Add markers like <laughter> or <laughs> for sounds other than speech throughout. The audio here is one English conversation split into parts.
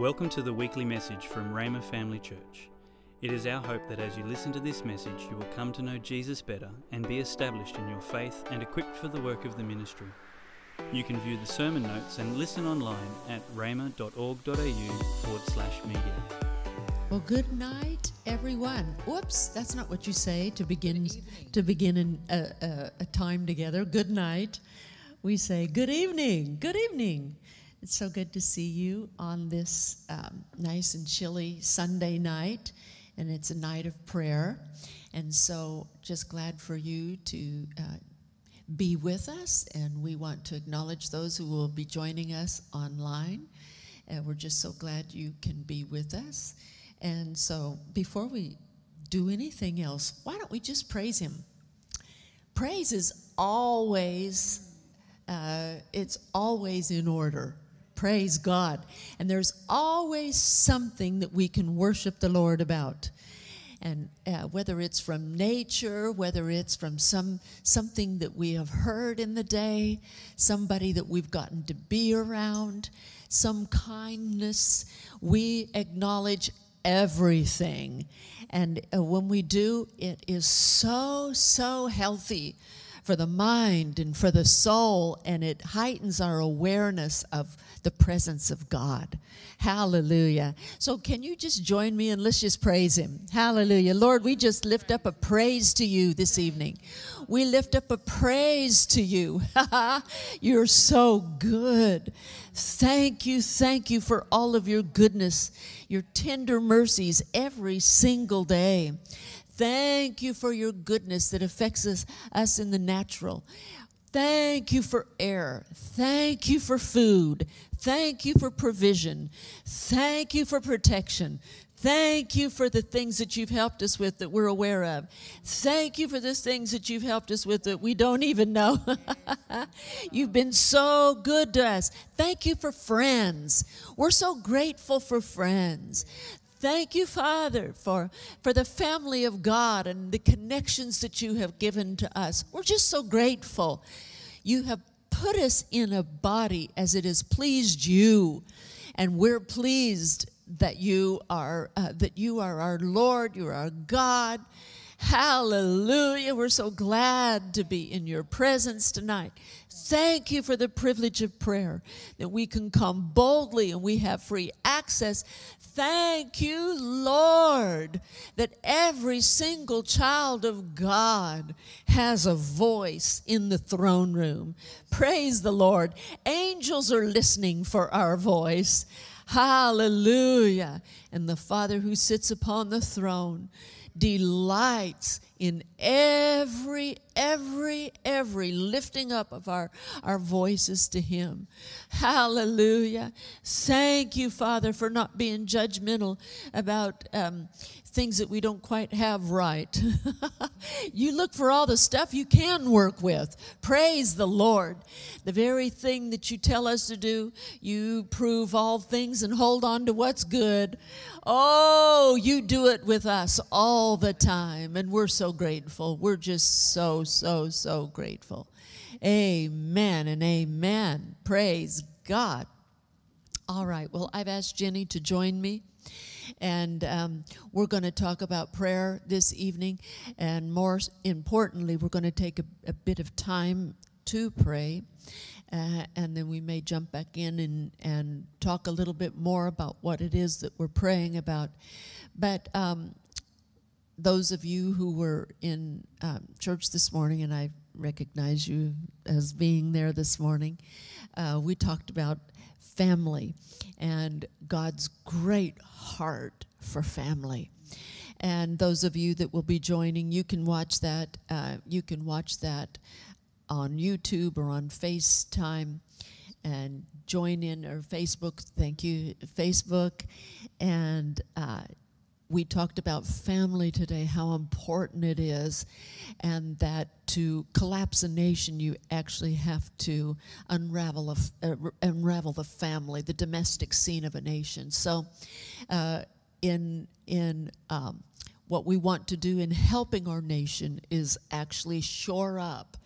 Welcome to the weekly message from Rhema Family Church. It is our hope that as you listen to this message, you will come to know Jesus better and be established in your faith and equipped for the work of the ministry. You can view the sermon notes and listen online at rhema.org.au forward slash media. Well, good night, everyone. Whoops, that's not what you say to begin to begin in a, a, a time together. Good night. We say good evening. Good evening. It's so good to see you on this um, nice and chilly Sunday night, and it's a night of prayer. And so, just glad for you to uh, be with us, and we want to acknowledge those who will be joining us online. And we're just so glad you can be with us. And so, before we do anything else, why don't we just praise Him? Praise is always, uh, it's always in order. Praise God. And there's always something that we can worship the Lord about. And uh, whether it's from nature, whether it's from some something that we have heard in the day, somebody that we've gotten to be around, some kindness, we acknowledge everything. And uh, when we do, it is so, so healthy for the mind and for the soul, and it heightens our awareness of the presence of God. Hallelujah. So, can you just join me and let's just praise Him? Hallelujah. Lord, we just lift up a praise to you this evening. We lift up a praise to you. <laughs> You're so good. Thank you, thank you for all of your goodness, your tender mercies every single day. Thank you for your goodness that affects us, us in the natural. Thank you for air. Thank you for food. Thank you for provision. Thank you for protection. Thank you for the things that you've helped us with that we're aware of. Thank you for the things that you've helped us with that we don't even know. <laughs> you've been so good to us. Thank you for friends. We're so grateful for friends. Thank you, Father, for, for the family of God and the connections that you have given to us. We're just so grateful. You have put us in a body as it has pleased you, and we're pleased that you are uh, that you are our Lord, you are our God. Hallelujah. We're so glad to be in your presence tonight. Thank you for the privilege of prayer that we can come boldly and we have free access. Thank you, Lord, that every single child of God has a voice in the throne room. Praise the Lord. Angels are listening for our voice. Hallelujah. And the Father who sits upon the throne delights in every, every, every lifting up of our, our voices to Him. Hallelujah. Thank you, Father, for not being judgmental about um, things that we don't quite have right. <laughs> you look for all the stuff you can work with. Praise the Lord. The very thing that you tell us to do, you prove all things and hold on to what's good. Oh, you do it with us all the time, and we're so grateful. We're just so, so, so grateful. Amen and amen. Praise God. All right, well, I've asked Jenny to join me. And um, we're going to talk about prayer this evening. And more importantly, we're going to take a, a bit of time to pray. Uh, and then we may jump back in and, and talk a little bit more about what it is that we're praying about. But um, those of you who were in um, church this morning, and I recognize you as being there this morning, uh, we talked about family and God's great heart for family. And those of you that will be joining, you can watch that. Uh, you can watch that on YouTube or on FaceTime and join in or Facebook. Thank you, Facebook. And uh, we talked about family today, how important it is, and that to collapse a nation, you actually have to unravel a, uh, unravel the family, the domestic scene of a nation. So, uh, in in um, what we want to do in helping our nation is actually shore up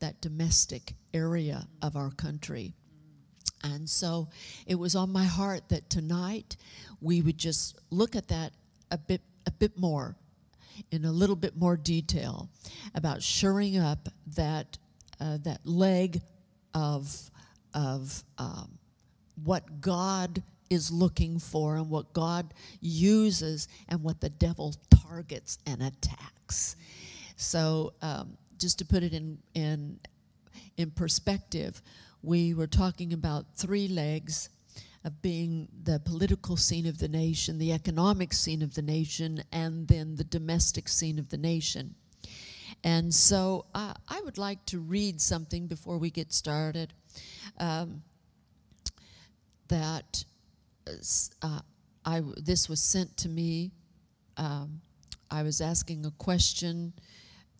that domestic area of our country. And so it was on my heart that tonight we would just look at that a bit a bit more in a little bit more detail about shoring up that uh, that leg of of um, what God is looking for and what God uses and what the devil targets and attacks. So, um, just to put it in in in perspective, we were talking about three legs of being the political scene of the nation, the economic scene of the nation, and then the domestic scene of the nation. And so uh, I would like to read something before we get started um, that uh, I, this was sent to me. Um, I was asking a question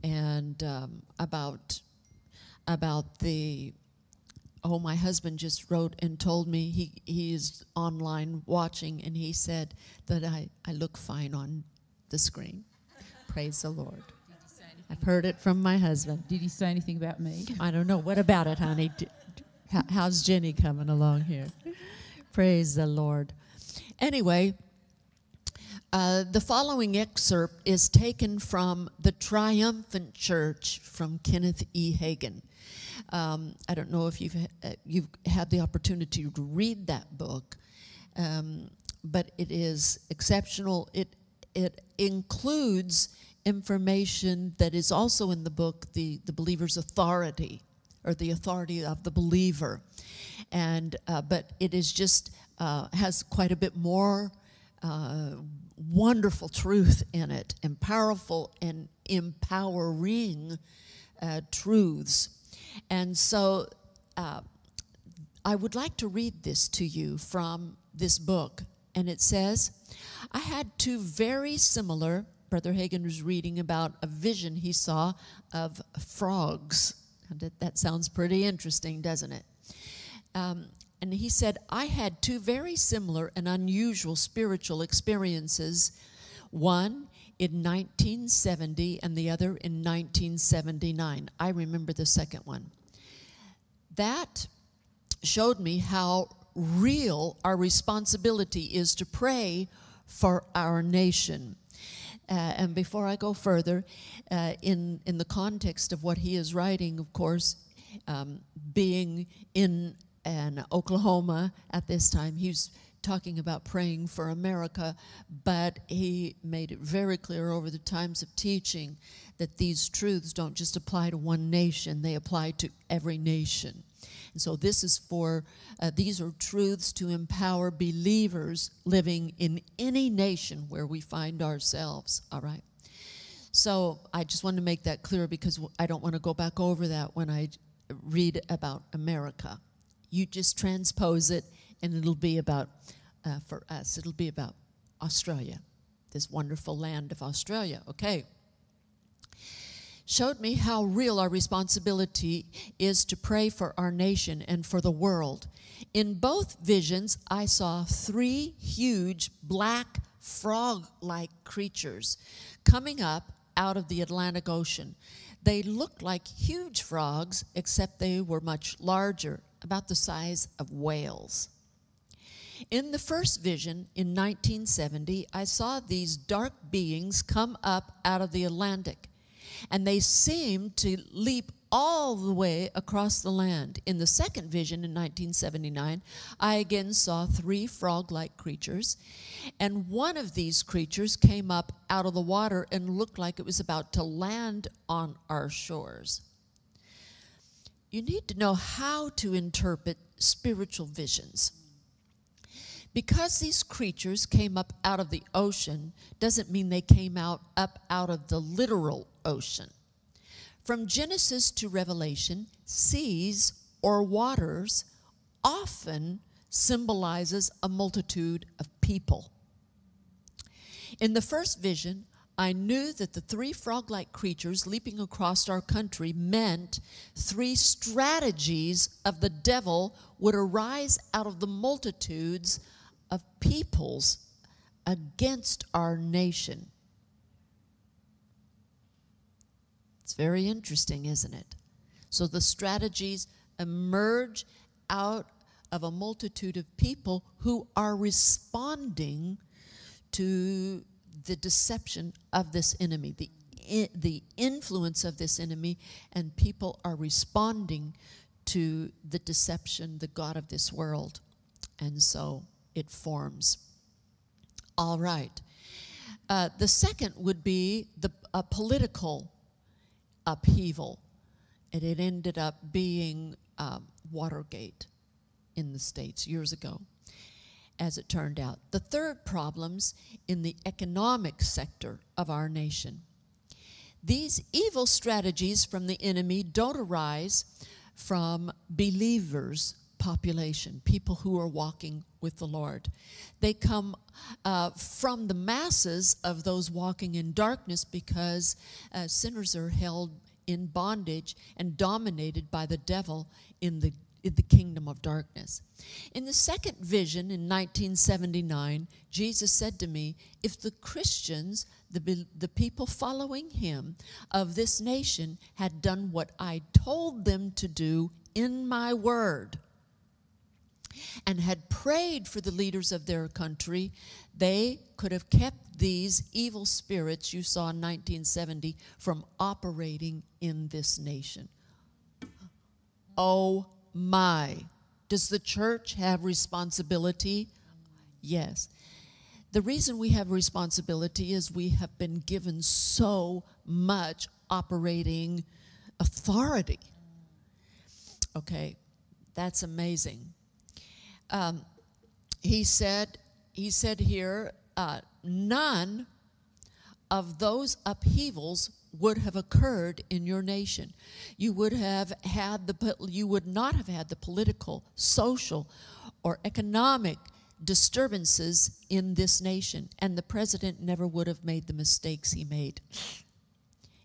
and um, about about the oh my husband just wrote and told me he, he is online watching and he said that I, I look fine on the screen. Praise the lord. I've heard it from my husband. Did he say anything about me? i don't know. What about it honey? How's jenny coming along here? Praise the lord. Anyway uh, the following excerpt is taken from the triumphant church from kenneth e. Hagin um, I don't know if you've uh, you've had the opportunity to read that book, um, but it is exceptional. It it includes information that is also in the book, the the believer's authority, or the authority of the believer, and uh, but it is just uh, has quite a bit more. Uh, wonderful truth in it, and powerful and empowering uh, truths and so uh, I would like to read this to you from this book. And it says, I had two very similar, Brother Hagin was reading about a vision he saw of frogs. That sounds pretty interesting, doesn't it? Um, and he said, I had two very similar and unusual spiritual experiences. One in 1970 and the other in 1979. I remember the second one. That showed me how real our responsibility is to pray for our nation. Uh, and before I go further, uh, in, in the context of what he is writing, of course, um, being in an Oklahoma at this time, he's talking about praying for America, but he made it very clear over the times of teaching that these truths don't just apply to one nation, they apply to every nation. And so this is for, uh, these are truths to empower believers living in any nation where we find ourselves, all right? So I just wanted to make that clear because I don't want to go back over that when I read about America. You just transpose it and it'll be about, uh, for us, it'll be about Australia, this wonderful land of Australia. Okay. Showed me how real our responsibility is to pray for our nation and for the world. In both visions, I saw three huge black frog like creatures coming up out of the Atlantic Ocean. They looked like huge frogs, except they were much larger, about the size of whales. In the first vision in 1970, I saw these dark beings come up out of the Atlantic, and they seemed to leap all the way across the land. In the second vision in 1979, I again saw three frog like creatures, and one of these creatures came up out of the water and looked like it was about to land on our shores. You need to know how to interpret spiritual visions. Because these creatures came up out of the ocean doesn't mean they came out up out of the literal ocean. From Genesis to Revelation, seas or waters often symbolizes a multitude of people. In the first vision, I knew that the three frog like creatures leaping across our country meant three strategies of the devil would arise out of the multitudes of peoples against our nation. It's very interesting, isn't it? So the strategies emerge out of a multitude of people who are responding to the deception of this enemy, the, the influence of this enemy, and people are responding to the deception, the God of this world. And so it forms. All right. Uh, the second would be the a political upheaval, and it ended up being um, Watergate in the states years ago, as it turned out. The third problems in the economic sector of our nation. These evil strategies from the enemy don't arise from believers' population, people who are walking with the Lord. They come uh, from the masses of those walking in darkness because uh, sinners are held in bondage and dominated by the devil in the in the kingdom of darkness. In the second vision in 1979, Jesus said to me, If the Christians, the, the people following him of this nation, had done what I told them to do in my word, and had prayed for the leaders of their country, they could have kept these evil spirits you saw in 1970 from operating in this nation. Oh my. Does the church have responsibility? Yes. The reason we have responsibility is we have been given so much operating authority. Okay, that's amazing. Um, he said, he said here, uh, none of those upheavals would have occurred in your nation. You would have had the you would not have had the political, social, or economic disturbances in this nation, and the president never would have made the mistakes he made.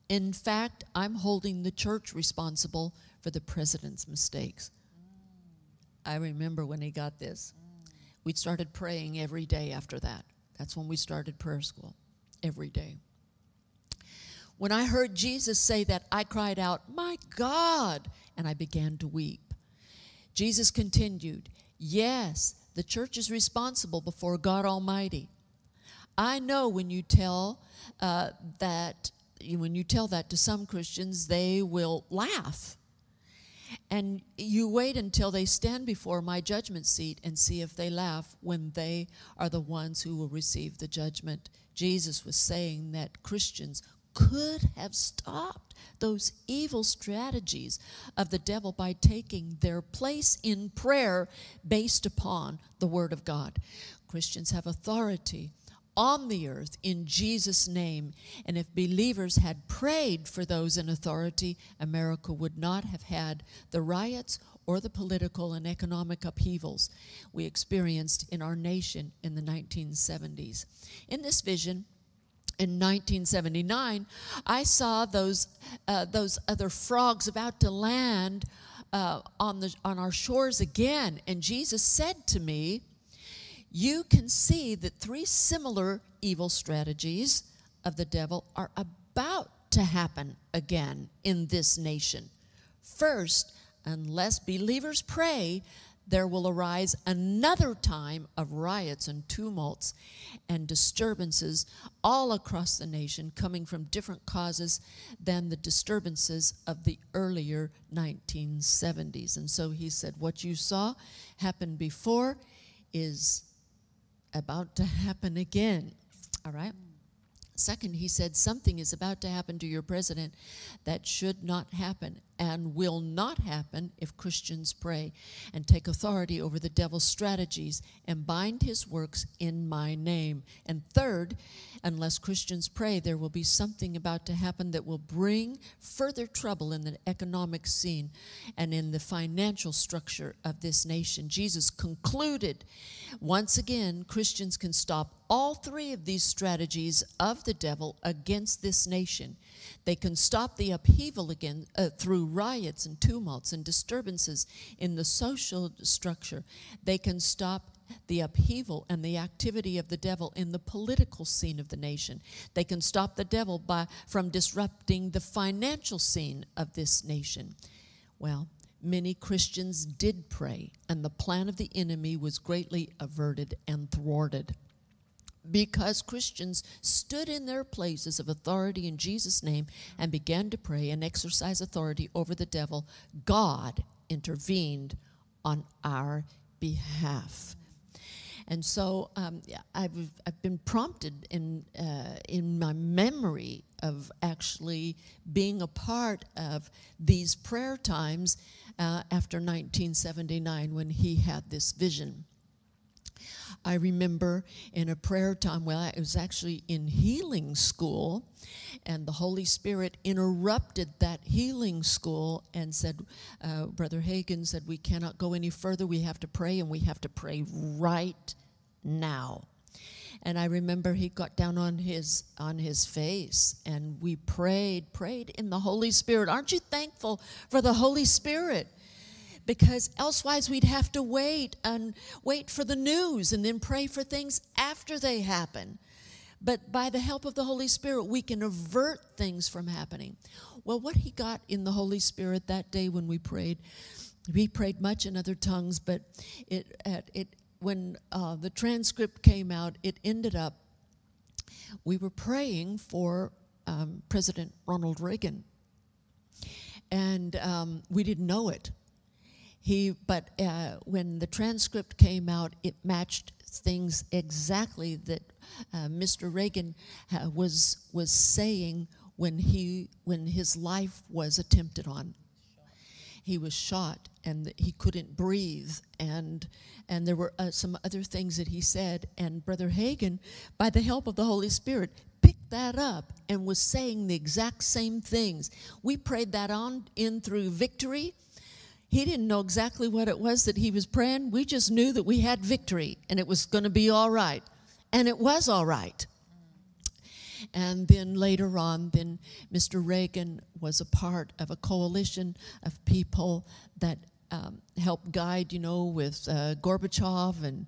In fact, I'm holding the church responsible for the president's mistakes. I remember when he got this. We started praying every day after that. That's when we started prayer school, every day. When I heard Jesus say that, I cried out, My God! And I began to weep. Jesus continued, Yes, the church is responsible before God Almighty. I know when you tell uh, that, when you tell that to some Christians, they will laugh. And you wait until they stand before my judgment seat and see if they laugh when they are the ones who will receive the judgment. Jesus was saying that Christians could have stopped those evil strategies of the devil by taking their place in prayer based upon the Word of God. Christians have authority on the earth in Jesus' name. And if believers had prayed for those in authority, America would not have had the riots or the political and economic upheavals we experienced in our nation in the 1970s. In this vision, in 1979, I saw those uh, those other frogs about to land uh, on the on our shores again, and Jesus said to me, "You can see that three similar evil strategies of the devil are about to happen again in this nation. First, unless believers pray." There will arise another time of riots and tumults and disturbances all across the nation, coming from different causes than the disturbances of the earlier 1970s. And so he said, What you saw happen before is about to happen again. All right? Second, he said, Something is about to happen to your president that should not happen and will not happen if Christians pray and take authority over the devil's strategies and bind his works in my name. And third, unless Christians pray, there will be something about to happen that will bring further trouble in the economic scene and in the financial structure of this nation. Jesus concluded once again, Christians can stop all three of these strategies of the devil against this nation. They can stop the upheaval again uh, through riots and tumults and disturbances in the social structure. They can stop the upheaval and the activity of the devil in the political scene of the nation. They can stop the devil by from disrupting the financial scene of this nation. Well, many Christians did pray, and the plan of the enemy was greatly averted and thwarted. Because Christians stood in their places of authority in Jesus' name and began to pray and exercise authority over the devil, God intervened on our behalf. And so um, I've, I've been prompted in, uh, in my memory of actually being a part of these prayer times uh, after 1979 when he had this vision. I remember in a prayer time, well, I was actually in healing school, and the Holy Spirit interrupted that healing school and said, uh, Brother Hagin said, We cannot go any further. We have to pray, and we have to pray right now. And I remember he got down on his on his face and we prayed, prayed in the Holy Spirit. Aren't you thankful for the Holy Spirit? Because elsewise we'd have to wait and wait for the news and then pray for things after they happen. But by the help of the Holy Spirit, we can avert things from happening. Well, what he got in the Holy Spirit that day when we prayed, we prayed much in other tongues, but it, it when uh, the transcript came out, it ended up we were praying for um, President Ronald Reagan, and um, we didn't know it. He, but uh, when the transcript came out, it matched things exactly that uh, Mr. Reagan uh, was was saying when he when his life was attempted on. He was shot and he couldn't breathe, and and there were uh, some other things that he said. And Brother Hagin, by the help of the Holy Spirit, picked that up and was saying the exact same things. We prayed that on in through victory he didn't know exactly what it was that he was praying. We just knew that we had victory and it was going to be all right. And it was all right. And then later on, then Mr. Reagan was a part of a coalition of people that um, helped guide, you know, with uh, Gorbachev and,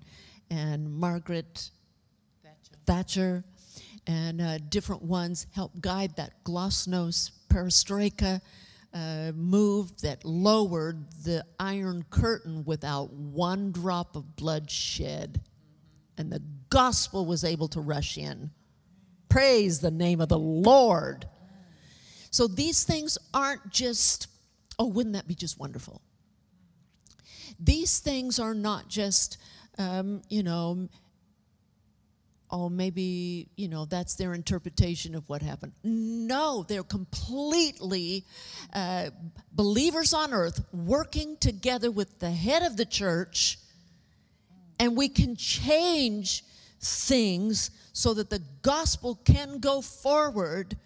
and Margaret Thatcher, Thatcher and uh, different ones helped guide that glasnost perestroika uh, move that lowered the Iron Curtain without one drop of blood shed. And the gospel was able to rush in. Praise the name of the Lord. So these things aren't just, oh, wouldn't that be just wonderful? These things are not just, um, you know, oh, maybe, you know, that's their interpretation of what happened. No, they're completely uh, believers on earth working together with the head of the church, and we can change things so that the gospel can go forward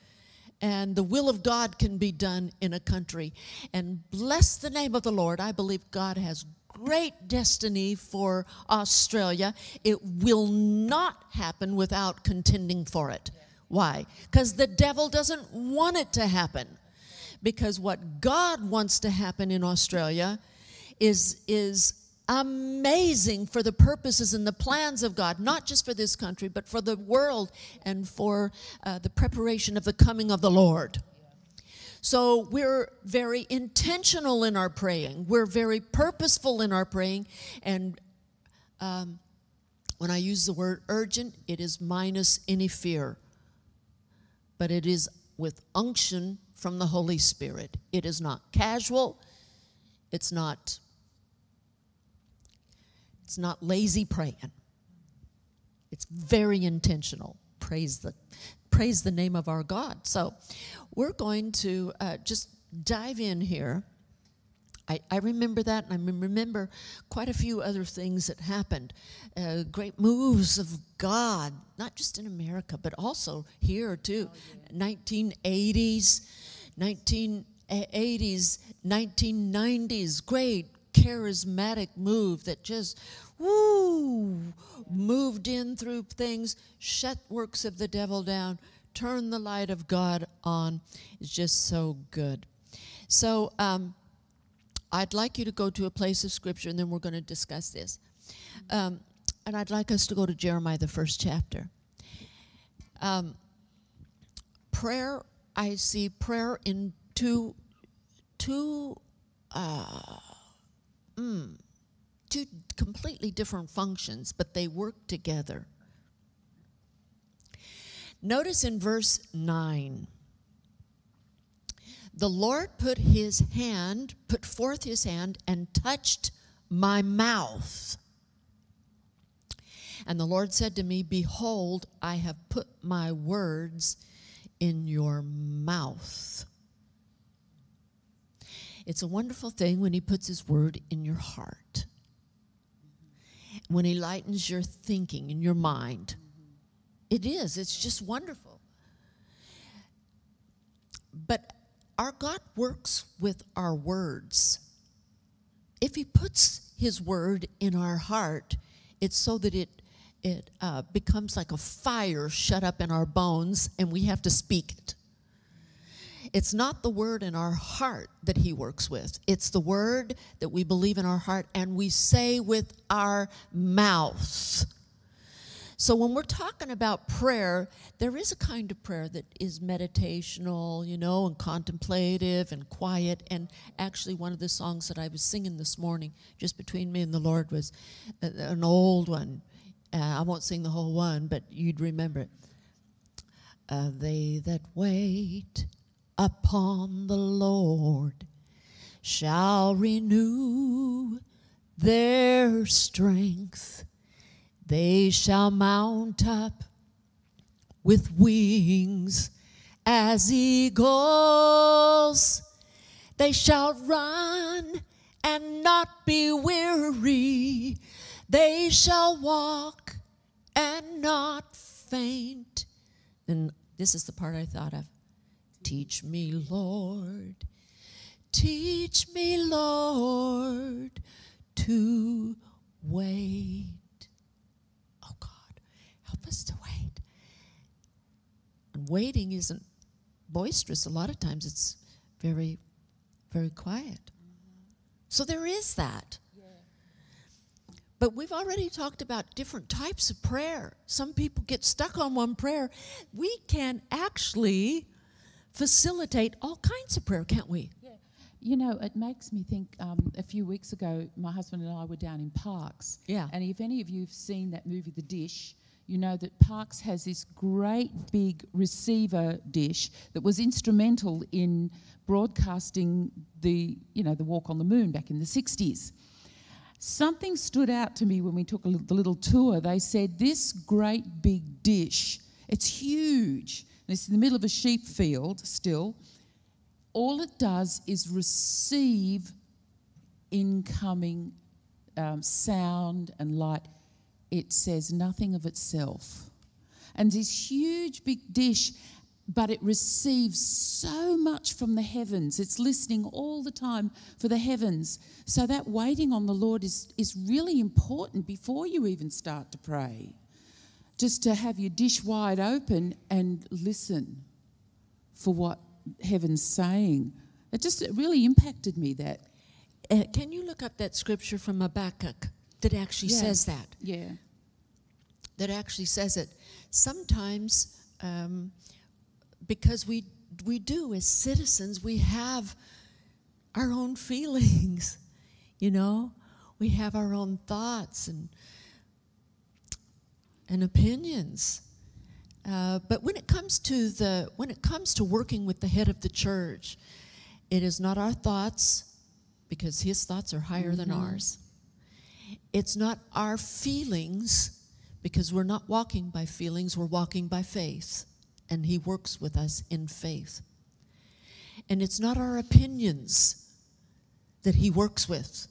and the will of God can be done in a country. And bless the name of the Lord. I believe God has great destiny for Australia. It will not happen without contending for it. Why? Because the devil doesn't want it to happen. Because what God wants to happen in Australia is, is amazing for the purposes and the plans of God, not just for this country, but for the world and for uh, the preparation of the coming of the Lord. So we're very intentional in our praying. We're very purposeful in our praying. And um, when I use the word urgent, it is minus any fear. But it is with unction from the Holy Spirit. It is not casual. It's not it's not lazy praying. It's very intentional. Praise the praise the name of our God. So we're going to uh, just dive in here. I, I, remember that, and I remember quite a few other things that happened. Uh, great moves of God, not just in America, but also here too. Oh, yeah. 1980s, 1980s, 1990s, great charismatic move that just woo moved in through things, shut works of the devil down, turn the light of God on. It's just so good. So um, I'd like you to go to a place of scripture, and then we're going to discuss this. Um, and I'd like us to go to Jeremiah, the first chapter. Um, prayer, I see prayer in two, two uh, mm, two completely different functions, but they work together. Notice in verse 9 the Lord put his hand, put forth his hand, and touched my mouth. And the Lord said to me, Behold, I have put my words in your mouth. It's a wonderful thing when He puts His word in your heart, when He lightens your thinking and your mind. It is, it's just wonderful. But our God works with our words. If He puts His word in our heart, it's so that it it uh, becomes like a fire shut up in our bones, and we have to speak it. It's not the word in our heart that he works with. It's the word that we believe in our heart and we say with our mouths. So when we're talking about prayer, there is a kind of prayer that is meditational, you know, and contemplative and quiet. And actually, one of the songs that I was singing this morning, just between me and the Lord, was an old one. Uh, I won't sing the whole one, but you'd remember it. Uh, they that wait upon the Lord shall renew their strength. They shall mount up with wings as eagles. They shall run and not be weary. They shall walk and not faint. And this is the part I thought of. Teach me, Lord. Teach me, Lord, to wait Oh God, help us to wait. And waiting isn't boisterous. A lot of times it's very, very quiet. So there is that. But we've already talked about different types of prayer. Some people get stuck on one prayer. We can actually facilitate all kinds of prayer, can't we? Yeah. You know, it makes me think. Um, a few weeks ago, my husband and I were down in Parkes. Yeah. And if any of you have seen that movie, The Dish, you know that Parkes has this great big receiver dish that was instrumental in broadcasting the, you know, the walk on the moon back in the 60s. Something stood out to me when we took the little tour. They said this great big dish, it's huge, and it's in the middle of a sheep field still. All it does is receive incoming um, sound and light it says nothing of itself. And this huge big dish, but it receives so much from the heavens. It's listening all the time for the heavens. So that waiting on the Lord is, is really important before you even start to pray. Just to have your dish wide open and listen for what heaven's saying. It just it really impacted me that. Uh, can you look up that scripture from Habakkuk? that actually yeah. says that. Yeah. That actually says it. Sometimes, um, because we we do as citizens, we have our own <laughs> feelings. You know, we have our own thoughts and and opinions. Uh, but when it comes to the when it comes to working with the head of the church, it is not our thoughts, because his thoughts are higher mm-hmm. than ours. It's not our feelings because we're not walking by feelings, we're walking by faith. And He works with us in faith. And it's not our opinions that He works with.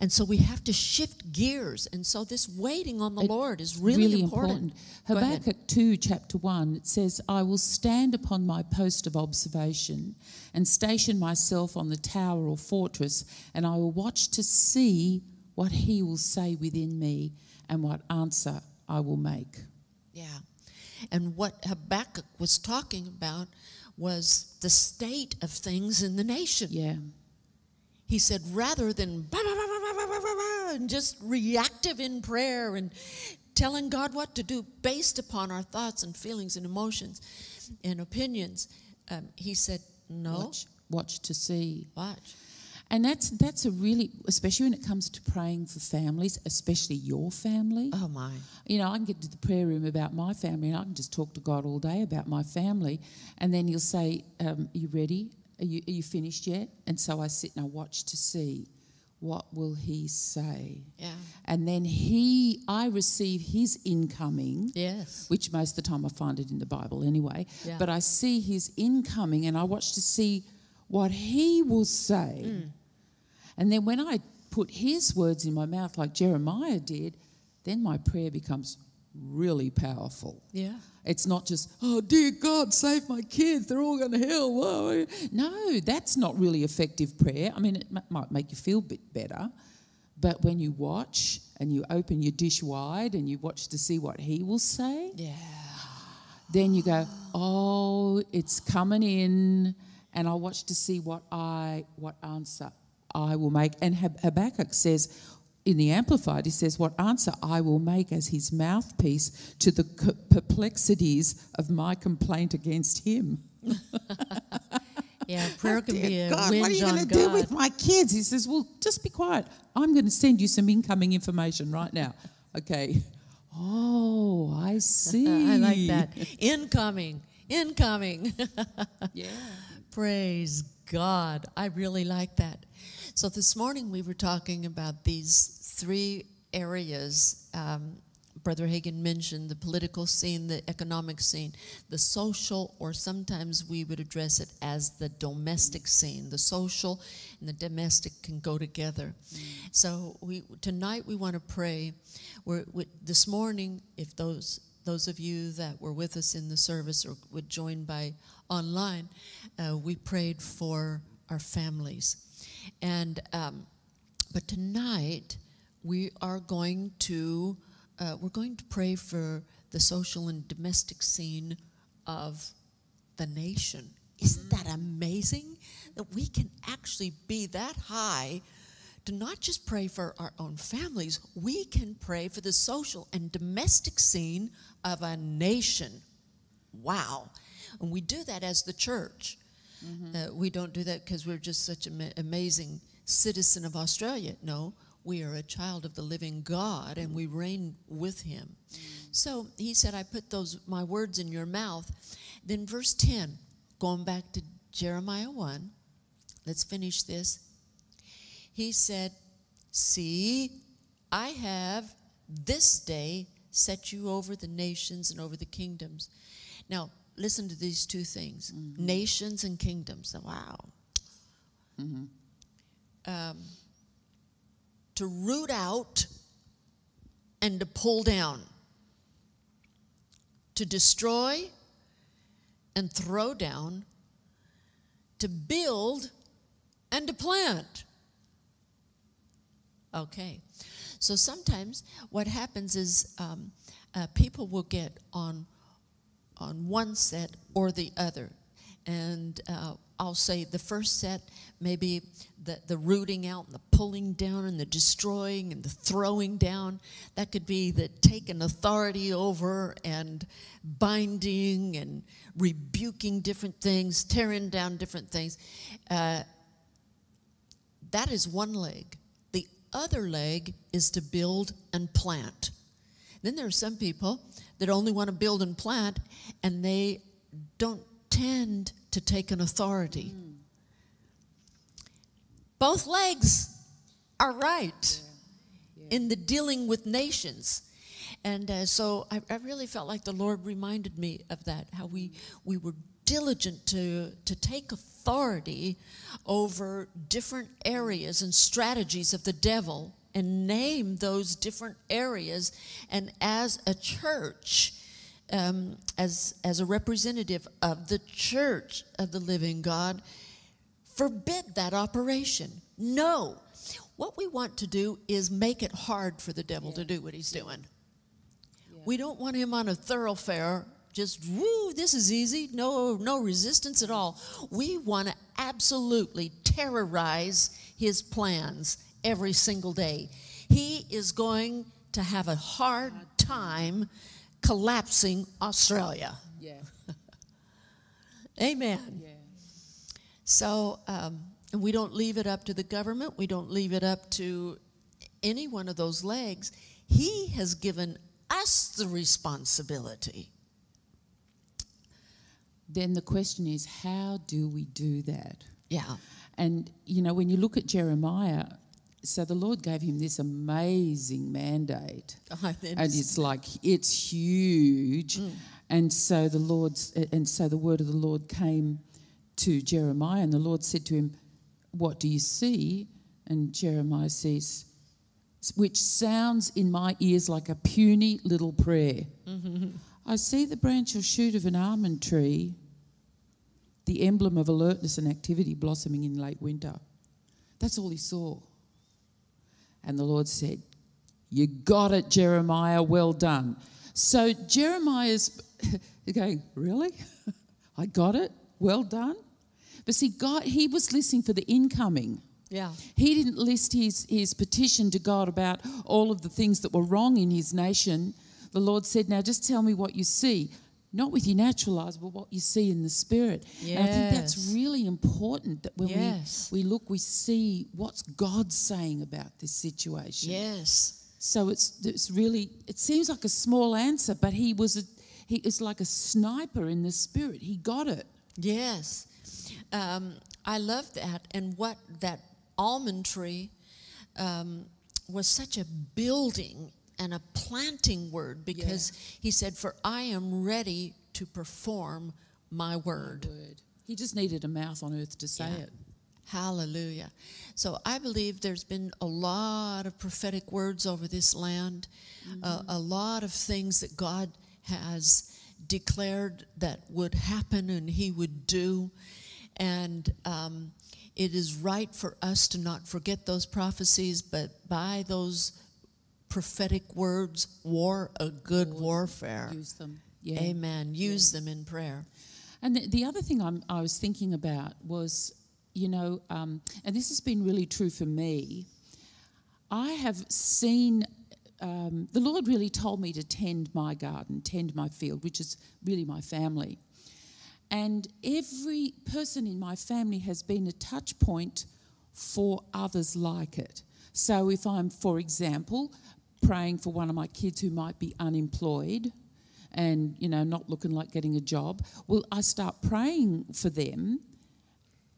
And so we have to shift gears. And so this waiting on the it, Lord is really, really important. important. Habakkuk 2, chapter 1, it says, I will stand upon my post of observation and station myself on the tower or fortress, and I will watch to see what he will say within me and what answer I will make. Yeah. And what Habakkuk was talking about was the state of things in the nation. Yeah. He said, rather than and just reactive in prayer and telling God what to do based upon our thoughts and feelings and emotions and opinions, um, he said, no. Watch, watch to see. Watch. And that's that's a really, especially when it comes to praying for families, especially your family. Oh my. You know, I can get to the prayer room about my family, and I can just talk to God all day about my family, and then He'll say, um, "Are you ready? Are you, are you finished yet?" And so I sit and I watch to see what will He say, Yeah. and then He, I receive His incoming Yes. which most of the time I find it in the Bible anyway. Yeah. But I see his incoming and I watch to see what he will say. Mm. And then when I put his words in my mouth, like Jeremiah did, then my prayer becomes really powerful. Yeah. It's not just, oh, dear God, save my kids, they're all going to hell. Whoa. No, that's not really effective prayer. I mean, it m- might make you feel a bit better, but when you watch and you open your dish wide and you watch to see what he will say, Yeah. then you go, oh, it's coming in, and I watch to see what I what answer I will make. And Hab- Habakkuk says. In the Amplified, he says, What answer I will make as his mouthpiece to the c- perplexities of my complaint against him. <laughs> Yeah. <laughs> Prayer oh, can be a God, what are you going to do with my kids? He says, Well, just be quiet. I'm going to send you some incoming information right now. Okay. Oh, I see. <laughs> I like that. Incoming. Incoming. Yeah. Praise God. I really like that. So this morning we were talking about these three areas. Um, Brother Hagin mentioned the political scene, the economic scene, the social, or sometimes we would address it as the domestic scene. The social and the domestic can go together. So we tonight we want to pray. We're, we, this morning, if those those of you that were with us in the service or would join by online, uh, we prayed for our families. And, um, but tonight, we are going to, uh, we're going to pray for the social and domestic scene of the nation. Isn't that amazing? That we can actually be that high to not just pray for our own families, we can pray for the social and domestic scene of a nation. Wow. And we do that as the church. Uh, we don't do that because we're just such an amazing citizen of Australia. No, we are a child of the living God and we reign with him. So he said, I put those my words in your mouth. Then verse 10, going back to Jeremiah 1, let's finish this. He said, See, I have this day set you over the nations and over the kingdoms. Now, listen to these two things nations and kingdoms. Wow. Um, to root out and to pull down, to destroy and throw down, to build and to plant. Okay. So sometimes what happens is um, uh, people will get on on one set or the other. And uh, I'll say the first set, maybe the, the rooting out and the pulling down and the destroying and the throwing down. That could be the taking authority over and binding and rebuking different things, tearing down different things. Uh, that is one leg. The other leg is to build and plant. Then there are some people that only want to build and plant and they don't tend to take an authority. Both legs are right in the dealing with nations. And uh, so I, I really felt like the Lord reminded me of that, how we, we were diligent to, to take authority over different areas and strategies of the devil and name those different areas. And as a church, um, as, as a representative of the church of the living God, forbid that operation. No. What we want to do is make it hard for the devil to do what he's doing. We don't want him on a thoroughfare just woo this is easy no no resistance at all we want to absolutely terrorize his plans every single day he is going to have a hard time collapsing australia Yeah. <laughs> amen Yeah. so um, And we don't leave it up to the government, we don't leave it up to any one of those legs. He has given us the responsibility. Then the question is, how do we do that? Yeah. And, you know, when you look at Jeremiah, so the Lord gave him this amazing mandate. Uh, and it's like, it's huge. And so the Lord's, and so the word of the Lord came to Jeremiah, and the Lord said to him, What do you see? And Jeremiah says, which sounds in my ears like a puny little prayer. I see the branch or shoot of an almond tree, the emblem of alertness and activity blossoming in late winter. That's all he saw. And the Lord said, You got it, Jeremiah, well done. So Jeremiah's <laughs> going, Really? <laughs> I got it, well done. But see, God, he was listening for the incoming. Yeah. He didn't list his, his petition to God about all of the things that were wrong in his nation. The Lord said, Now just tell me what you see. Not with your natural eyes, but what you see in the spirit. And I think that's really important that when Yes. we, we look, we see what's God saying about this situation. Yes. So it's it's really it seems like a small answer, but he was a he is like a sniper in the spirit. He got it. Yes. Um, I love that. And what that almond tree um, was such a building and a planting word because he said, For I am ready to perform my word. Word. He just needed a mouth on earth to say Yeah. it. Hallelujah. So I believe there's been a lot of prophetic words over this land, uh, a lot of things that God has declared that would happen and He would do. And um, it is right for us to not forget those prophecies, but by those prophetic words, war a good warfare. Use them. Yeah. Amen. Use them in prayer. And the, the other thing I'm, I was thinking about was, you know, um, and this has been really true for me. I have seen um, the Lord really told me to tend my garden, tend my field, which is really my family. And every person in my family has been a touch point for others like it. So if I'm, for example, praying for one of my kids who might be unemployed and, you know, not looking like getting a job, well, I start praying for them.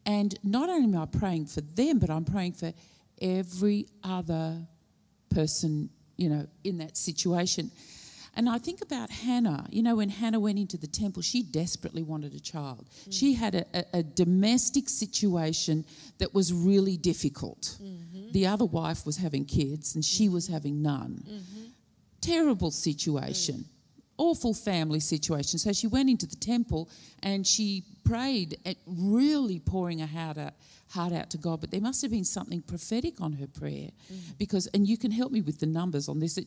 And not only am I praying for them, but I'm praying for every other person, you know, in that situation. And I think about Hannah. You know, when Hannah went into the temple, she desperately wanted a child. Mm. She had a, a, a domestic situation that was really difficult. Mm-hmm. The other wife was having kids, and she was having none. Mm-hmm. Terrible situation. Mm. Awful family situation. So she went into the temple and she prayed, at really pouring her heart out, heart out to God. But there must have been something prophetic on her prayer, mm. because and you can help me with the numbers on this. It,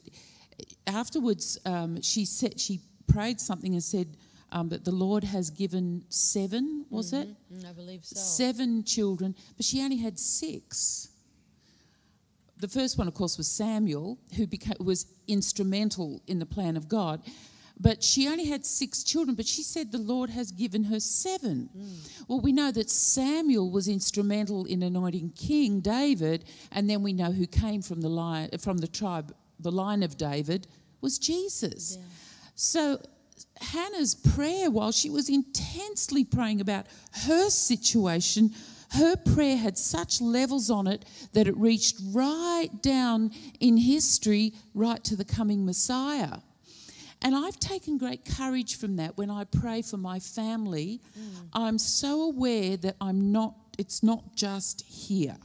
afterwards, um, she said she prayed something and said um, that the Lord has given seven. Was it I believe so. seven children? But she only had six. The first one, of course, was Samuel, who became, was instrumental in the plan of God. But she only had six children, but she said the Lord has given her seven. Well, we know that Samuel was instrumental in anointing King David, and then we know who came from the line, from the tribe, the line of David, was Jesus. So Hannah's prayer, while she was intensely praying about her situation, her prayer had such levels on it that it reached right down in history, right to the coming Messiah. And I've taken great courage from that when I pray for my family. Mm. I'm so aware that I'm not, it's not just here.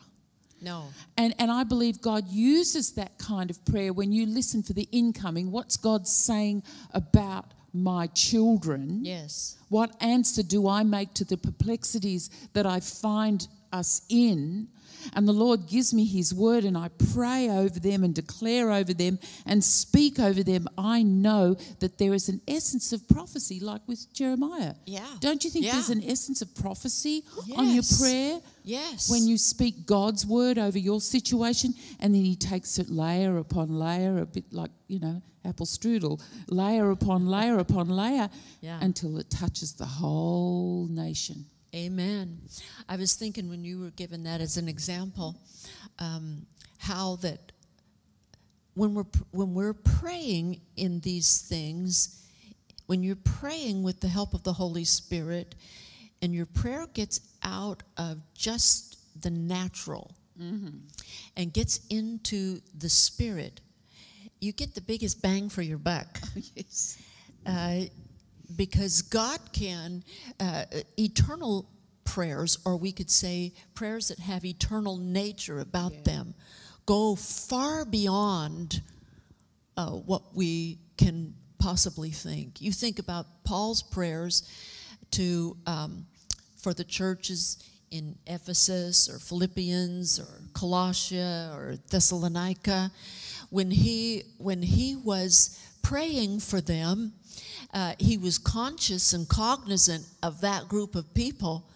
No. And, and I believe God uses that kind of prayer when you listen for the incoming. What's God saying about my children? Yes. What answer do I make to the perplexities that I find us in? And the Lord gives me His word, and I pray over them and declare over them and speak over them. I know that there is an essence of prophecy, like with Jeremiah. Yeah. Don't you think Yeah. there's an essence of prophecy on your prayer? Yes. when you speak God's word over your situation, and then He takes it layer upon layer, a bit like, you know, apple strudel, layer upon layer upon layer, Yeah. until it touches the whole nation. Amen. I was thinking when you were given that as an example, um, how that when we're when we're praying in these things, when you're praying with the help of the Holy Spirit, and your prayer gets out of just the natural and gets into the spirit, you get the biggest bang for your buck. <laughs> yes. Uh, because God can, uh, eternal prayers, or we could say prayers that have eternal nature about Yeah. them, go far beyond uh, what we can possibly think. You think about Paul's prayers to um, for the churches in Ephesus or Philippians or Colossia or Thessalonica, when he when he was praying for them, uh, he was conscious and cognizant of that group of people.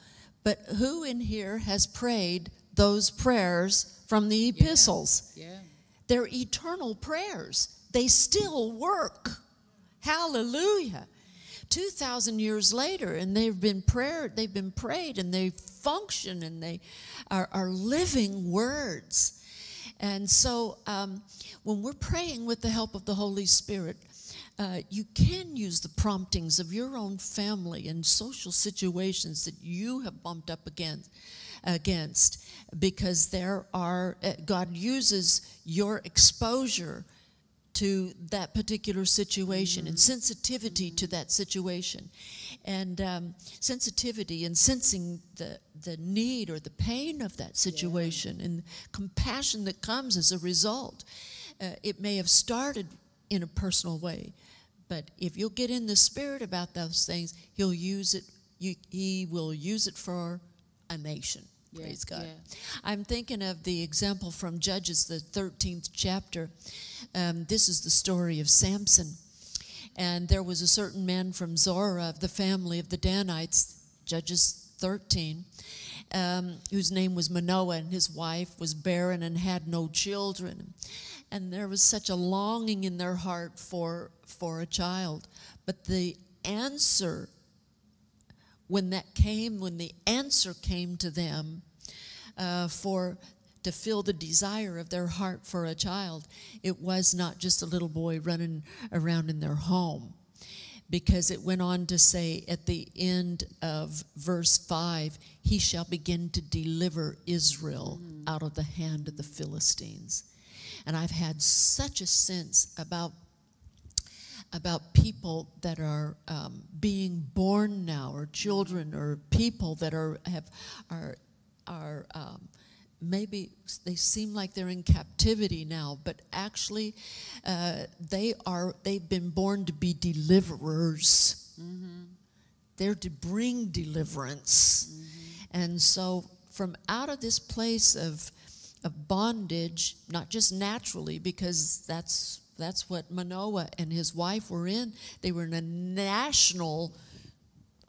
But who in here has prayed those prayers from the epistles? Yeah. They're eternal prayers. They still work. Hallelujah. 2000 years later and they've been prayer they've been prayed and they function and they are, are living words and so um, when we're praying with the help of the holy spirit uh, you can use the promptings of your own family and social situations that you have bumped up against against because there are uh, god uses your exposure to that particular situation and sensitivity to that situation. And um, sensitivity and sensing the, the need or the pain of that situation and compassion that comes as a result. Uh, it may have started in a personal way but if you'll get in the spirit about those things he'll use it you, he will use it for a nation Yeah, praise god yeah. I'm thinking of the example from Judges, the 13th chapter. Um, this is the story of Samson. And there was a certain man from Zorah of the family of the Danites, Judges 13, um, whose name was Manoah, and his wife was barren and had no children. And there was such a longing in their heart for, for a child. But the answer when that came, when the answer came to them uh, for to fill the desire of their heart for a child, it was not just a little boy running around in their home. Because it went on to say at the end of verse 5, he shall begin to deliver Israel out of the hand of the Philistines. And I've had such a sense about about people that are um, being born now, or children, or people that are have are are um, maybe they seem like they're in captivity now, but actually uh, they are they've been born to be deliverers. They're to bring deliverance, and so from out of this place of of bondage, not just naturally, because that's that's what Manoah and his wife were in. They were in a national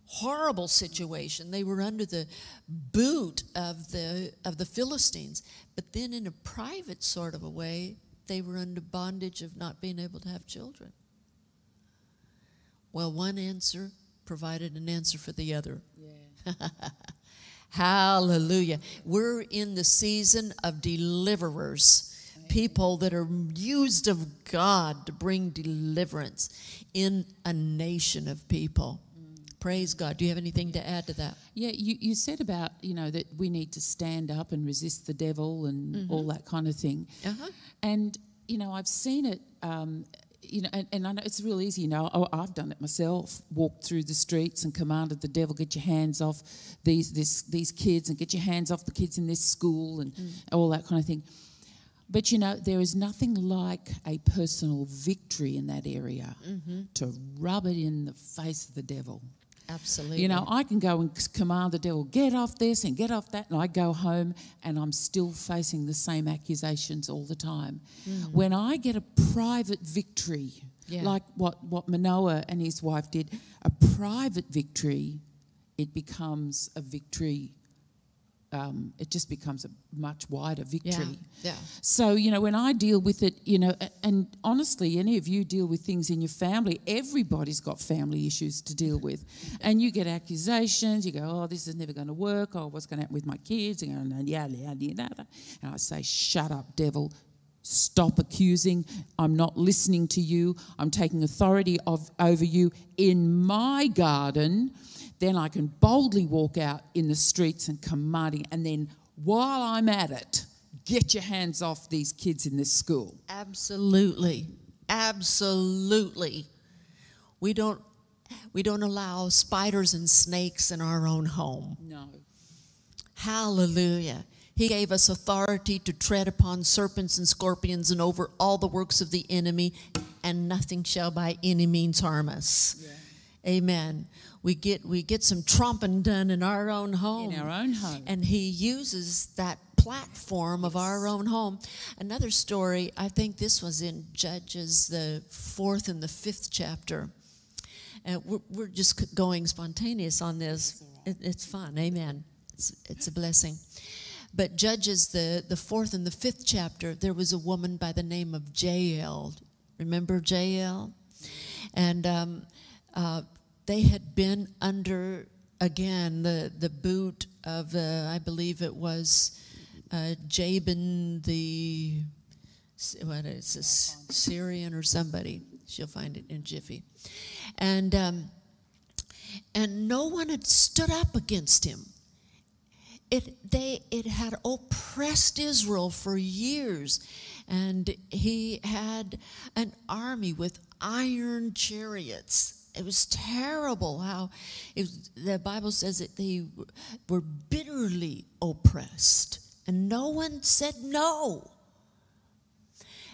horrible situation. They were under the boot of the of the Philistines. But then in a private sort of a way, they were under bondage of not being able to have children. Well, one answer provided an answer for the other. Yeah. <laughs> Hallelujah. We're in the season of deliverers, people that are used of God to bring deliverance in a nation of people. Praise God. Do you have anything to add to that? Yeah, you, you said about, you know, that we need to stand up and resist the devil and all that kind of thing. Uh-huh. And, you know, I've seen it, um, you know, and, and I know it's real easy, you know, oh, I've done it myself, walked through the streets and commanded the devil, get your hands off these, this, these kids and get your hands off the kids in this school and all that kind of thing. But, you know, there is nothing like a personal victory in that area mm-hmm. to rub it in the face of the devil. Absolutely. You know, I can go and command the devil, get off this and get off that, and I go home and I'm still facing the same accusations all the time. Mm-hmm. When I get a private victory, Yeah. like what, what Manoah and his wife did, a private victory, it becomes a victory um, it just becomes a much wider victory. yeah. yeah. So, you know, when I deal with it, you know, and honestly, any of you deal with things in your family, everybody's got family issues to deal with. And you get accusations, you go, oh, this is never going to work, oh, what's going to happen with my kids? And, yada, yada, yada. and I say, shut up, devil. Stop accusing. I'm not listening to you. I'm taking authority of, over you in my garden. Then I can boldly walk out in the streets and commanding. And then while I'm at it, get your hands off these kids in this school. Absolutely. Absolutely. We don't we don't allow spiders and snakes in our own home. No. Hallelujah. He gave us authority to tread upon serpents and scorpions and over all the works of the enemy, and nothing shall by any means harm us. Amen. We get we get some tromping done in our own home. In our own home. And he uses that platform of our own home. Another story, I think this was in Judges, the fourth and the fifth chapter. And we're, we're just going spontaneous on this. It, it's fun. Amen. It's, it's a blessing. But Judges, the, the fourth and the fifth chapter, there was a woman by the name of Jael. Remember Jael? And um, uh, they had been under, again, the, the boot of, uh, I believe it was uh, Jabin the, what is this, Syrian or somebody. She'll find it in Jiffy. And, um, and no one had stood up against him. It, they, it had oppressed Israel for years, and he had an army with iron chariots. It was terrible how the Bible says that they were bitterly oppressed, and no one said no.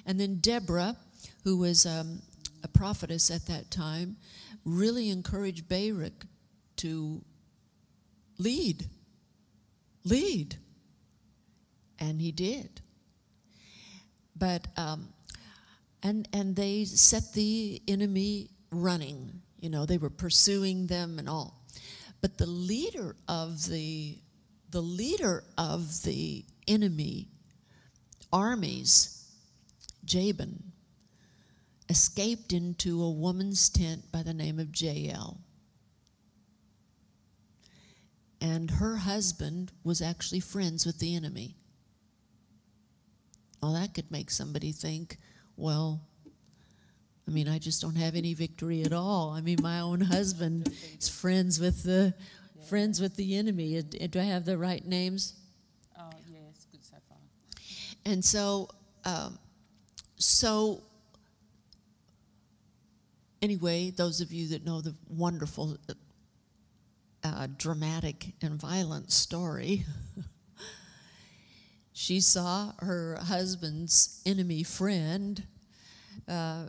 And then Deborah, who was um, a prophetess at that time, really encouraged Barak to lead. Lead. And he did. But, um, and, and they set the enemy running. You know, they were pursuing them and all. But the leader of the, the leader of the enemy armies, Jabin, escaped into a woman's tent by the name of Jael. And her husband was actually friends with the enemy. Well, that could make somebody think, well, I mean, I just don't have any victory at all. I mean, my own husband is friends with the friends with the enemy. Uh, Do I have the right names? Oh, yes, good so far. And so, um, so anyway, those of you that know the wonderful, uh, dramatic, and violent story, <laughs> she saw her husband's enemy friend uh,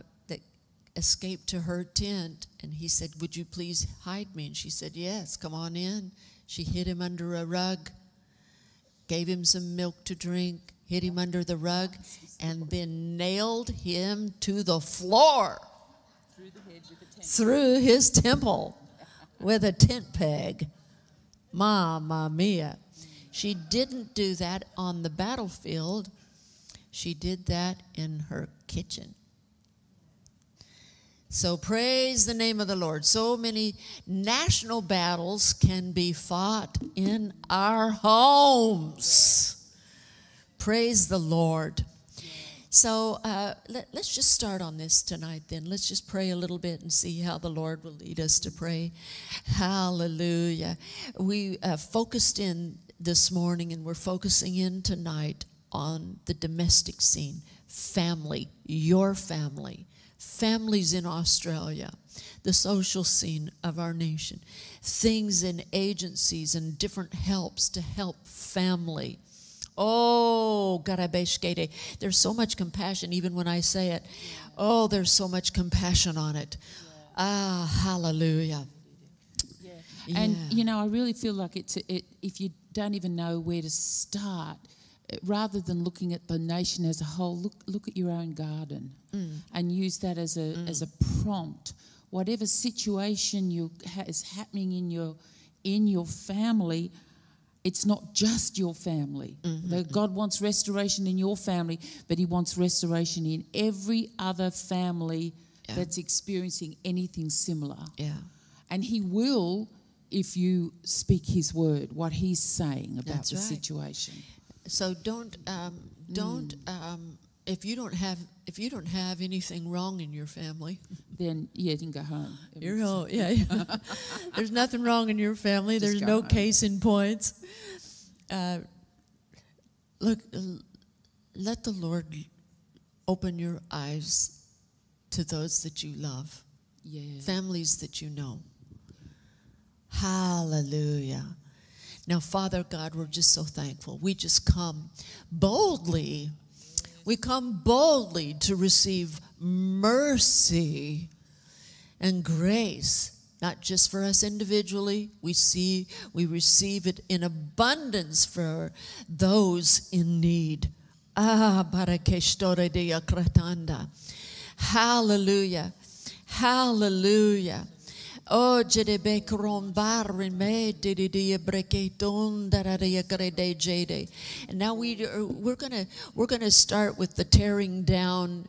escaped to her tent, and he said, "Would you please hide me?" And she said, "Yes, come on in." She hid him under a rug gave him some milk to drink, hid him under the rug, and then nailed him to the floor Through the the through his temple with a tent peg. Mamma mia. She didn't do that on the battlefield, she did that in her kitchen. So praise the name of the Lord. So many national battles can be fought in our homes. Praise the Lord. So uh, let, us just start on this tonight then. Let's just pray a little bit and see how the Lord will lead us to pray. Hallelujah. We uh, focused in this morning and we're focusing in tonight on the domestic scene, family, your family, families in Australia, the social scene of our nation, things and agencies and different helps to help family. Oh, Garabeshkede. There's so much compassion even when I say it. Oh, there's so much compassion on it. Ah, hallelujah. And you know, I really feel like it's it, if you don't even know where to start, rather than looking at the nation as a whole, look look at your own garden mm. and use that as a mm. as a prompt. Whatever situation you ha- is happening in your in your family, it's not just your family. Mm-hmm. That God wants restoration in your family, but He wants restoration in every other family Yeah. that's experiencing anything similar. Yeah. And He will if you speak His word, what He's saying about That's the right. situation. So don't um, don't um, if you don't have if you don't have anything wrong in your family, Then, yeah, you can go home. <laughs> you're all yeah. yeah. <laughs> There's nothing wrong in your family. Just There's no home. case in points. Uh, look, let the Lord open your eyes to those that you love, Yeah. families that you know. Hallelujah. Now, Father God, we're just so thankful. We just come boldly. We come boldly to receive mercy and grace, not just for us individually. We see we receive it in abundance for those in need. Ah, de. Hallelujah. Hallelujah. Oh, jedebe krombar me didi breketon daraya grede jede. And now we are, we're gonna we're gonna start with the tearing down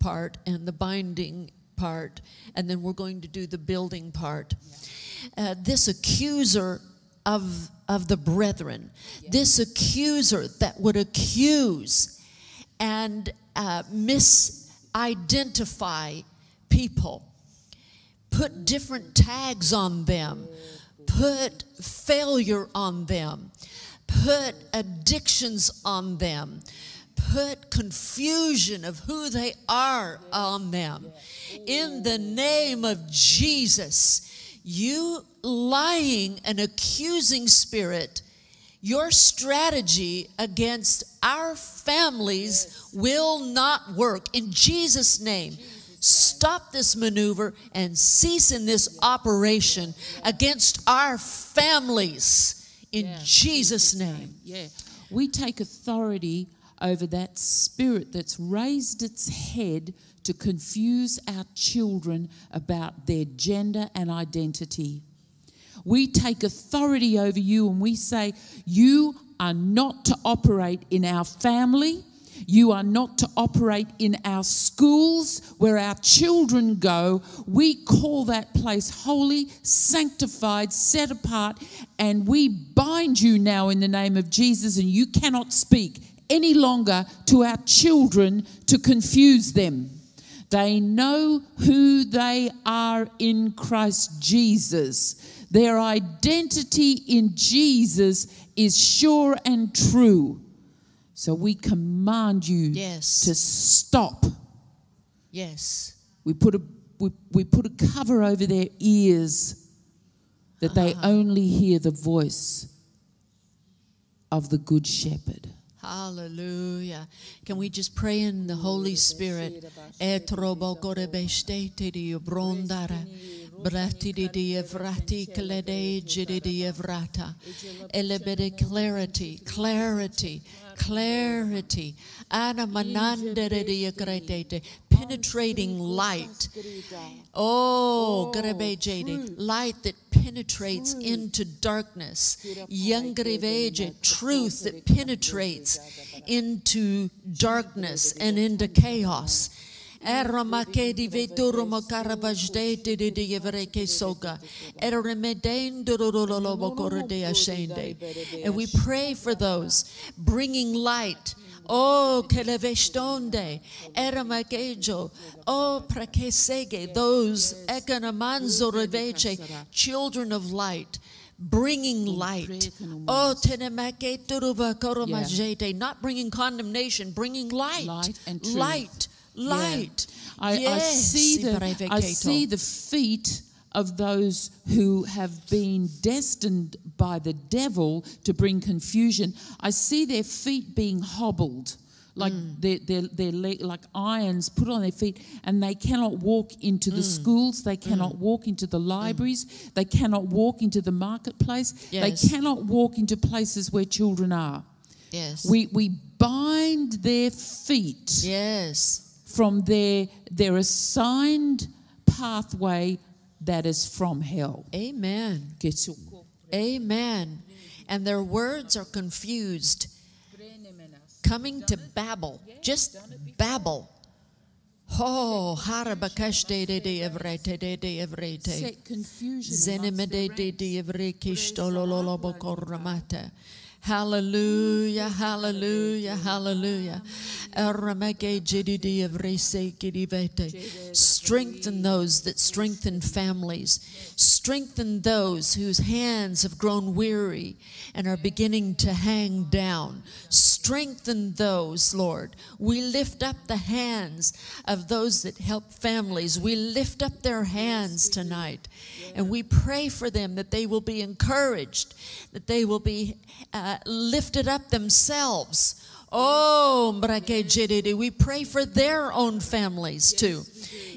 part and the binding part, and then we're going to do the building part. Uh, this accuser of of the brethren, this accuser that would accuse and uh, misidentify people put different tags on them, put failure on them, put addictions on them, put confusion of who they are on them. In the name of Jesus, you lying and accusing spirit, your strategy against our families will not work. In Jesus' name, stop this maneuver and cease in this operation against our families. In Yeah, Jesus' name. Yeah. We take authority over that spirit that's raised its head to confuse our children about their gender and identity. We take authority over you and we say, You are not to operate in our family. You are not to operate in our schools where our children go. We call that place holy, sanctified, set apart, and we bind you now in the name of Jesus, and you cannot speak any longer to our children to confuse them. They know who they are in Christ Jesus. Their identity in Jesus is sure and true. So we command you Yes. to stop. Yes. We put a we, we put a cover over their ears that they uh-huh. only hear the voice of the good shepherd. Hallelujah. Can we just pray in the Holy Spirit? Etrobokorebeshtetedio brondara. Bratididia vrati klede jididia vrata. Elebede clarity, clarity, clarity. Penetrating light. Oh. Light that penetrates into darkness. Yangreveje. Truth that penetrates into darkness and into chaos. Eramakedi veturumo karabajde de de yevreke soga. Eremedendurulolobo korode ashende. And we pray for those bringing light. Oh, kelevestonde, eramakejo, oh, prakesege, those ekanamanzo reveche, children of light, bringing light. Oh, tenemake turuva koromajete, not bringing condemnation, bringing light. Light and truth. Light, light. I, I Yes, see the I see the feet of those who have been destined by the devil to bring confusion. I see their feet being hobbled. Like mm. their, their, their leg, like irons put on their feet, and they cannot walk into the mm. schools. They mm. cannot walk into the libraries. They cannot walk into the marketplace. Yes. They cannot walk into places where children are. Yes. We, we bind their feet yes. From their, their assigned pathway that is from hell. Amen. Amen. And their words are confused, coming to babble, just babble. Oh, harabakashte de de evrete de de evrete. Set confusion amongst their Zenemede de de evrikishtololobokoramata. Hallelujah, hallelujah, hallelujah. Strengthen those that strengthen families. Strengthen those whose hands have grown weary and are beginning to hang down. Strengthen those, Lord. We lift up the hands of those that help families. We lift up their hands tonight. And we pray for them that they will be encouraged, that they will be uh, lifted up themselves. Oh, we pray for their own families too.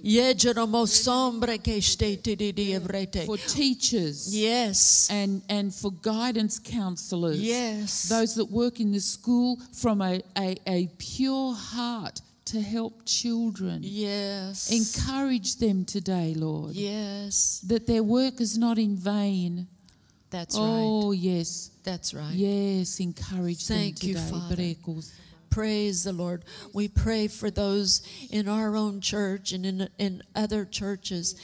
Yejeromo sombrake shtetididi evrete. For teachers Yes. and, and for guidance counselors. Yes. Those that work in the school from a, a, a pure heart to help children. Yes. Encourage them today, Lord. Yes. That their work is not in vain. That's oh, right. oh, yes. That's right. Yes, encourage Thank them you. Father. Praise the Lord. We pray for those in our own church and in, in other churches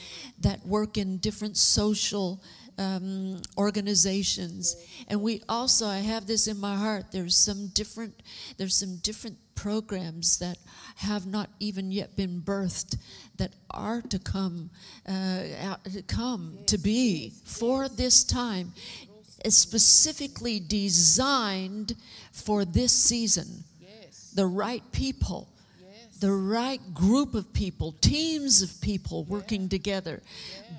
that work in different social um, organizations. And we also, I have this in my heart. There's some different, there's some different programs that have not even yet been birthed that are to come, uh, out- to come to be for this time, is specifically designed for this season Yes. the right people, yes. the right group of people, teams of people working together.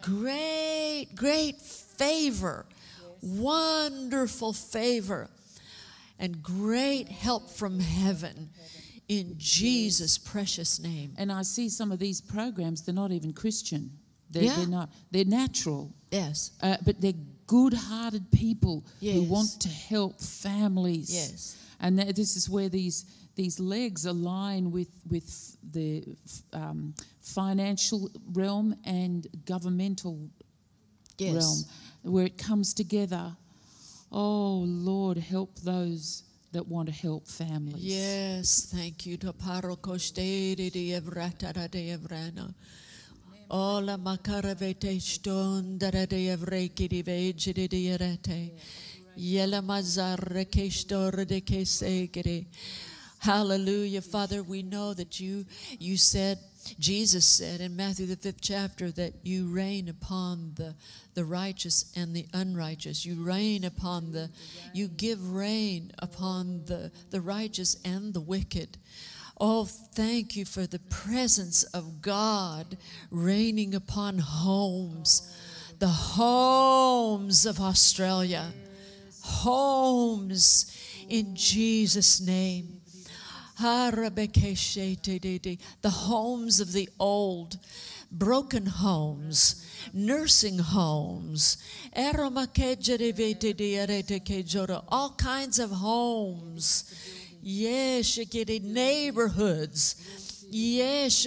Great, great favor, yes. wonderful favor, and great help from heaven in Jesus' precious name. And I see some of these programs, they're not even Christian. They're, Yeah. they're not. They're natural. Yes, Uh, but they're good-hearted people who want to help families. yes, And that, this is where these these legs align with with the um, financial realm and governmental yes. realm, where it comes together. Oh Lord, help those that want to help families. Yes, thank you. Ola makaravete stondara de evreki di vegiri di erete. Yela kestor de. Hallelujah. Father, we know that you you said Jesus said in Matthew the fifth chapter that you rain upon the the righteous and the unrighteous. You rain upon the you give rain upon the, the righteous and the wicked. Oh, thank you for the presence of God raining upon homes, the homes of Australia, homes in Jesus' name. The homes of the old, broken homes, nursing homes, all kinds of homes. Yes, neighborhoods. Yes,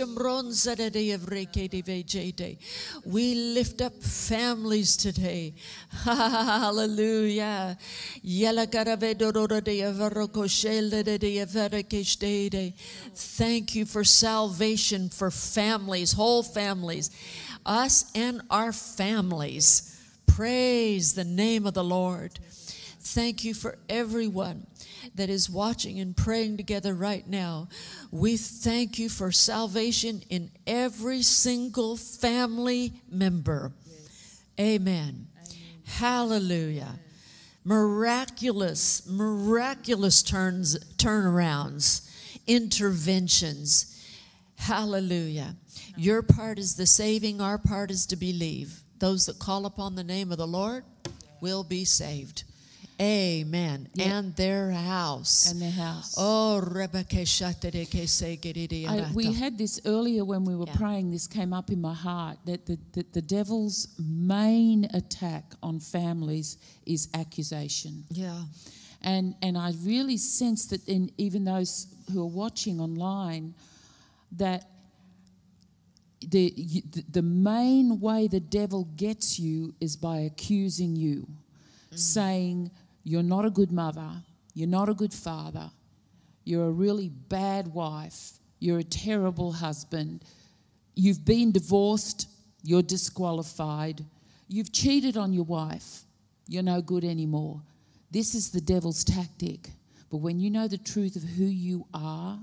we lift up families today. <laughs> Hallelujah. Thank you for salvation for families, whole families, us and our families. Praise the name of the Lord. Thank you for everyone that is watching and praying together right now. We thank you for salvation in every single family member. Amen. Hallelujah. Miraculous, miraculous turns, turnarounds, interventions. Hallelujah. Your part is the saving, our part is to believe. Those that call upon the name of the Lord will be saved. Amen. Yeah. And their house. And their house. Oh, Rebecca Shatereke Segedidi I, we had this earlier when we were Yeah. praying. This came up in my heart that the, the, the devil's main attack on families is accusation. Yeah. And, and I really sense that in even those who are watching online, that the, the- the main way the devil gets you is by accusing you. Mm. saying, You're not a good mother, you're not a good father, you're a really bad wife, you're a terrible husband, you've been divorced, you're disqualified, you've cheated on your wife, you're no good anymore. This is the devil's tactic. But when you know the truth of who you are,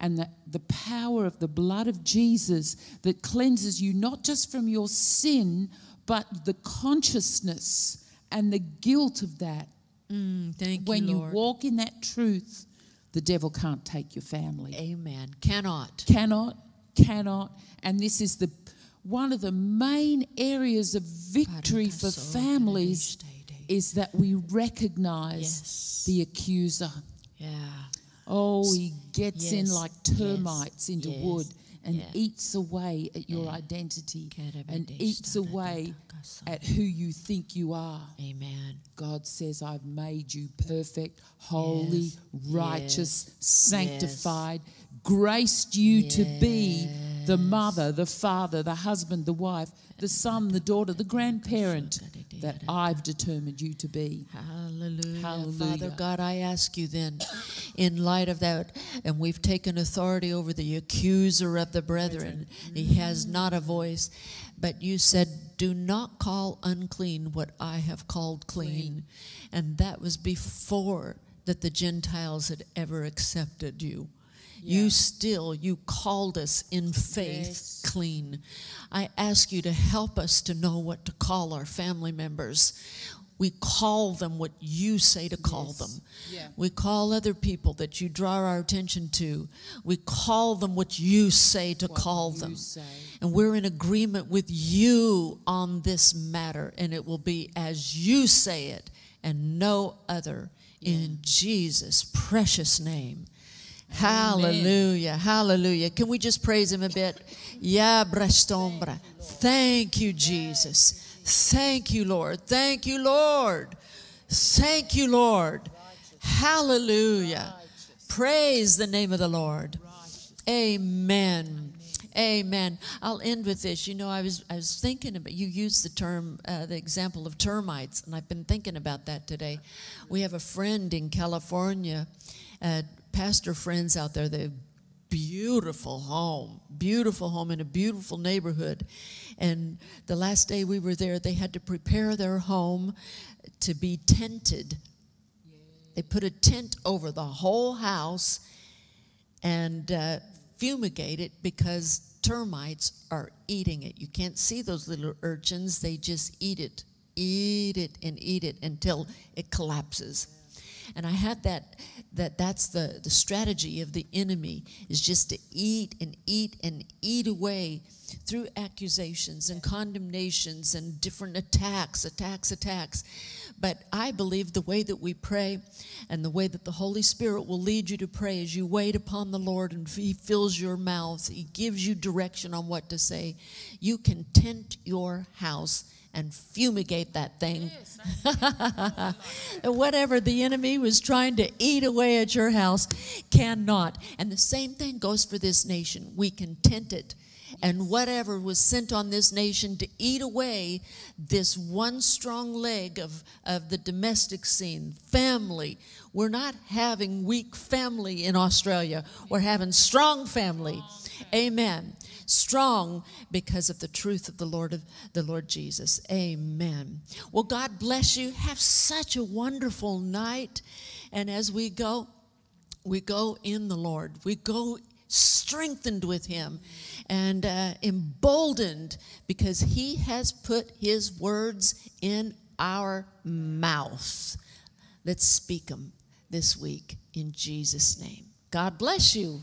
and the, the power of the blood of Jesus that cleanses you not just from your sin, but the consciousness and the guilt of that. Mm, thank when you, you Lord. walk in that truth, the devil can't take your family. Amen. Cannot. Cannot, cannot. And this is the one of the main areas of victory for families is that we recognize Yes. the accuser. Yeah. Oh, he gets in Yes, like yes, termites into yes, wood and yeah. eats away at your Yeah. identity and eats away at who you think you are. Amen. God says, I've made you perfect, holy, Yes, righteous, yes, sanctified, graced you to be the mother, the father, the husband, the wife, the son, the daughter, the grandparent that I've determined you to be. Hallelujah. Father Hallelujah. God, I ask you then, in light of that, and we've taken authority over the accuser of the brethren. He has mm. not a voice. But you said, Do not call unclean what I have called clean. And that was before that the Gentiles had ever accepted you. You still, you called us in faith Yes. clean. I ask you to help us to know what to call our family members. We call them what you say to call Yes. them. Yeah. We call other people that you draw our attention to. We call them what you say to What call them. say. And we're in agreement with you on this matter, and it will be as you say it and no other. In Jesus' precious name. Hallelujah. Hallelujah. Can we just praise him a bit? Ya brastombra. Thank you, Jesus. Thank you, Lord. Thank you, Lord. Thank you, Lord. Hallelujah. Praise the name of the Lord. Amen. Amen. I'll end with this. You know, I was I was thinking about you used the term uh, the example of termites, and I've been thinking about that today. We have a friend in California, uh, pastor friends out there. They beautiful home, beautiful home in a beautiful neighborhood, and the last day we were there, they had to prepare their home to be tented. They put a tent over the whole house and uh, fumigate it because termites are eating it. You can't see those little urchins, they just eat it, eat it, and eat it until it collapses. And I had that that that's the, the strategy of the enemy is just to eat and eat and eat away through accusations and condemnations and different attacks, attacks, attacks. But I believe the way that we pray and the way that the Holy Spirit will lead you to pray as you wait upon the Lord and He fills your mouth, He gives you direction on what to say. You can tent your house and fumigate that thing. <laughs> Whatever the enemy was trying to eat away at your house cannot. And the same thing goes for this nation. We can tent it. And whatever was sent on this nation to eat away this one strong leg of, of the domestic scene, family. We're not having weak family in Australia. We're having strong family. Amen. Strong because of the truth of the Lord of the Lord Jesus. Amen. Well, God bless you. Have such a wonderful night. And as we go, we go in the Lord. We go strengthened with Him and uh, emboldened because He has put His words in our mouth. Let's speak them this week in Jesus' name. God bless you.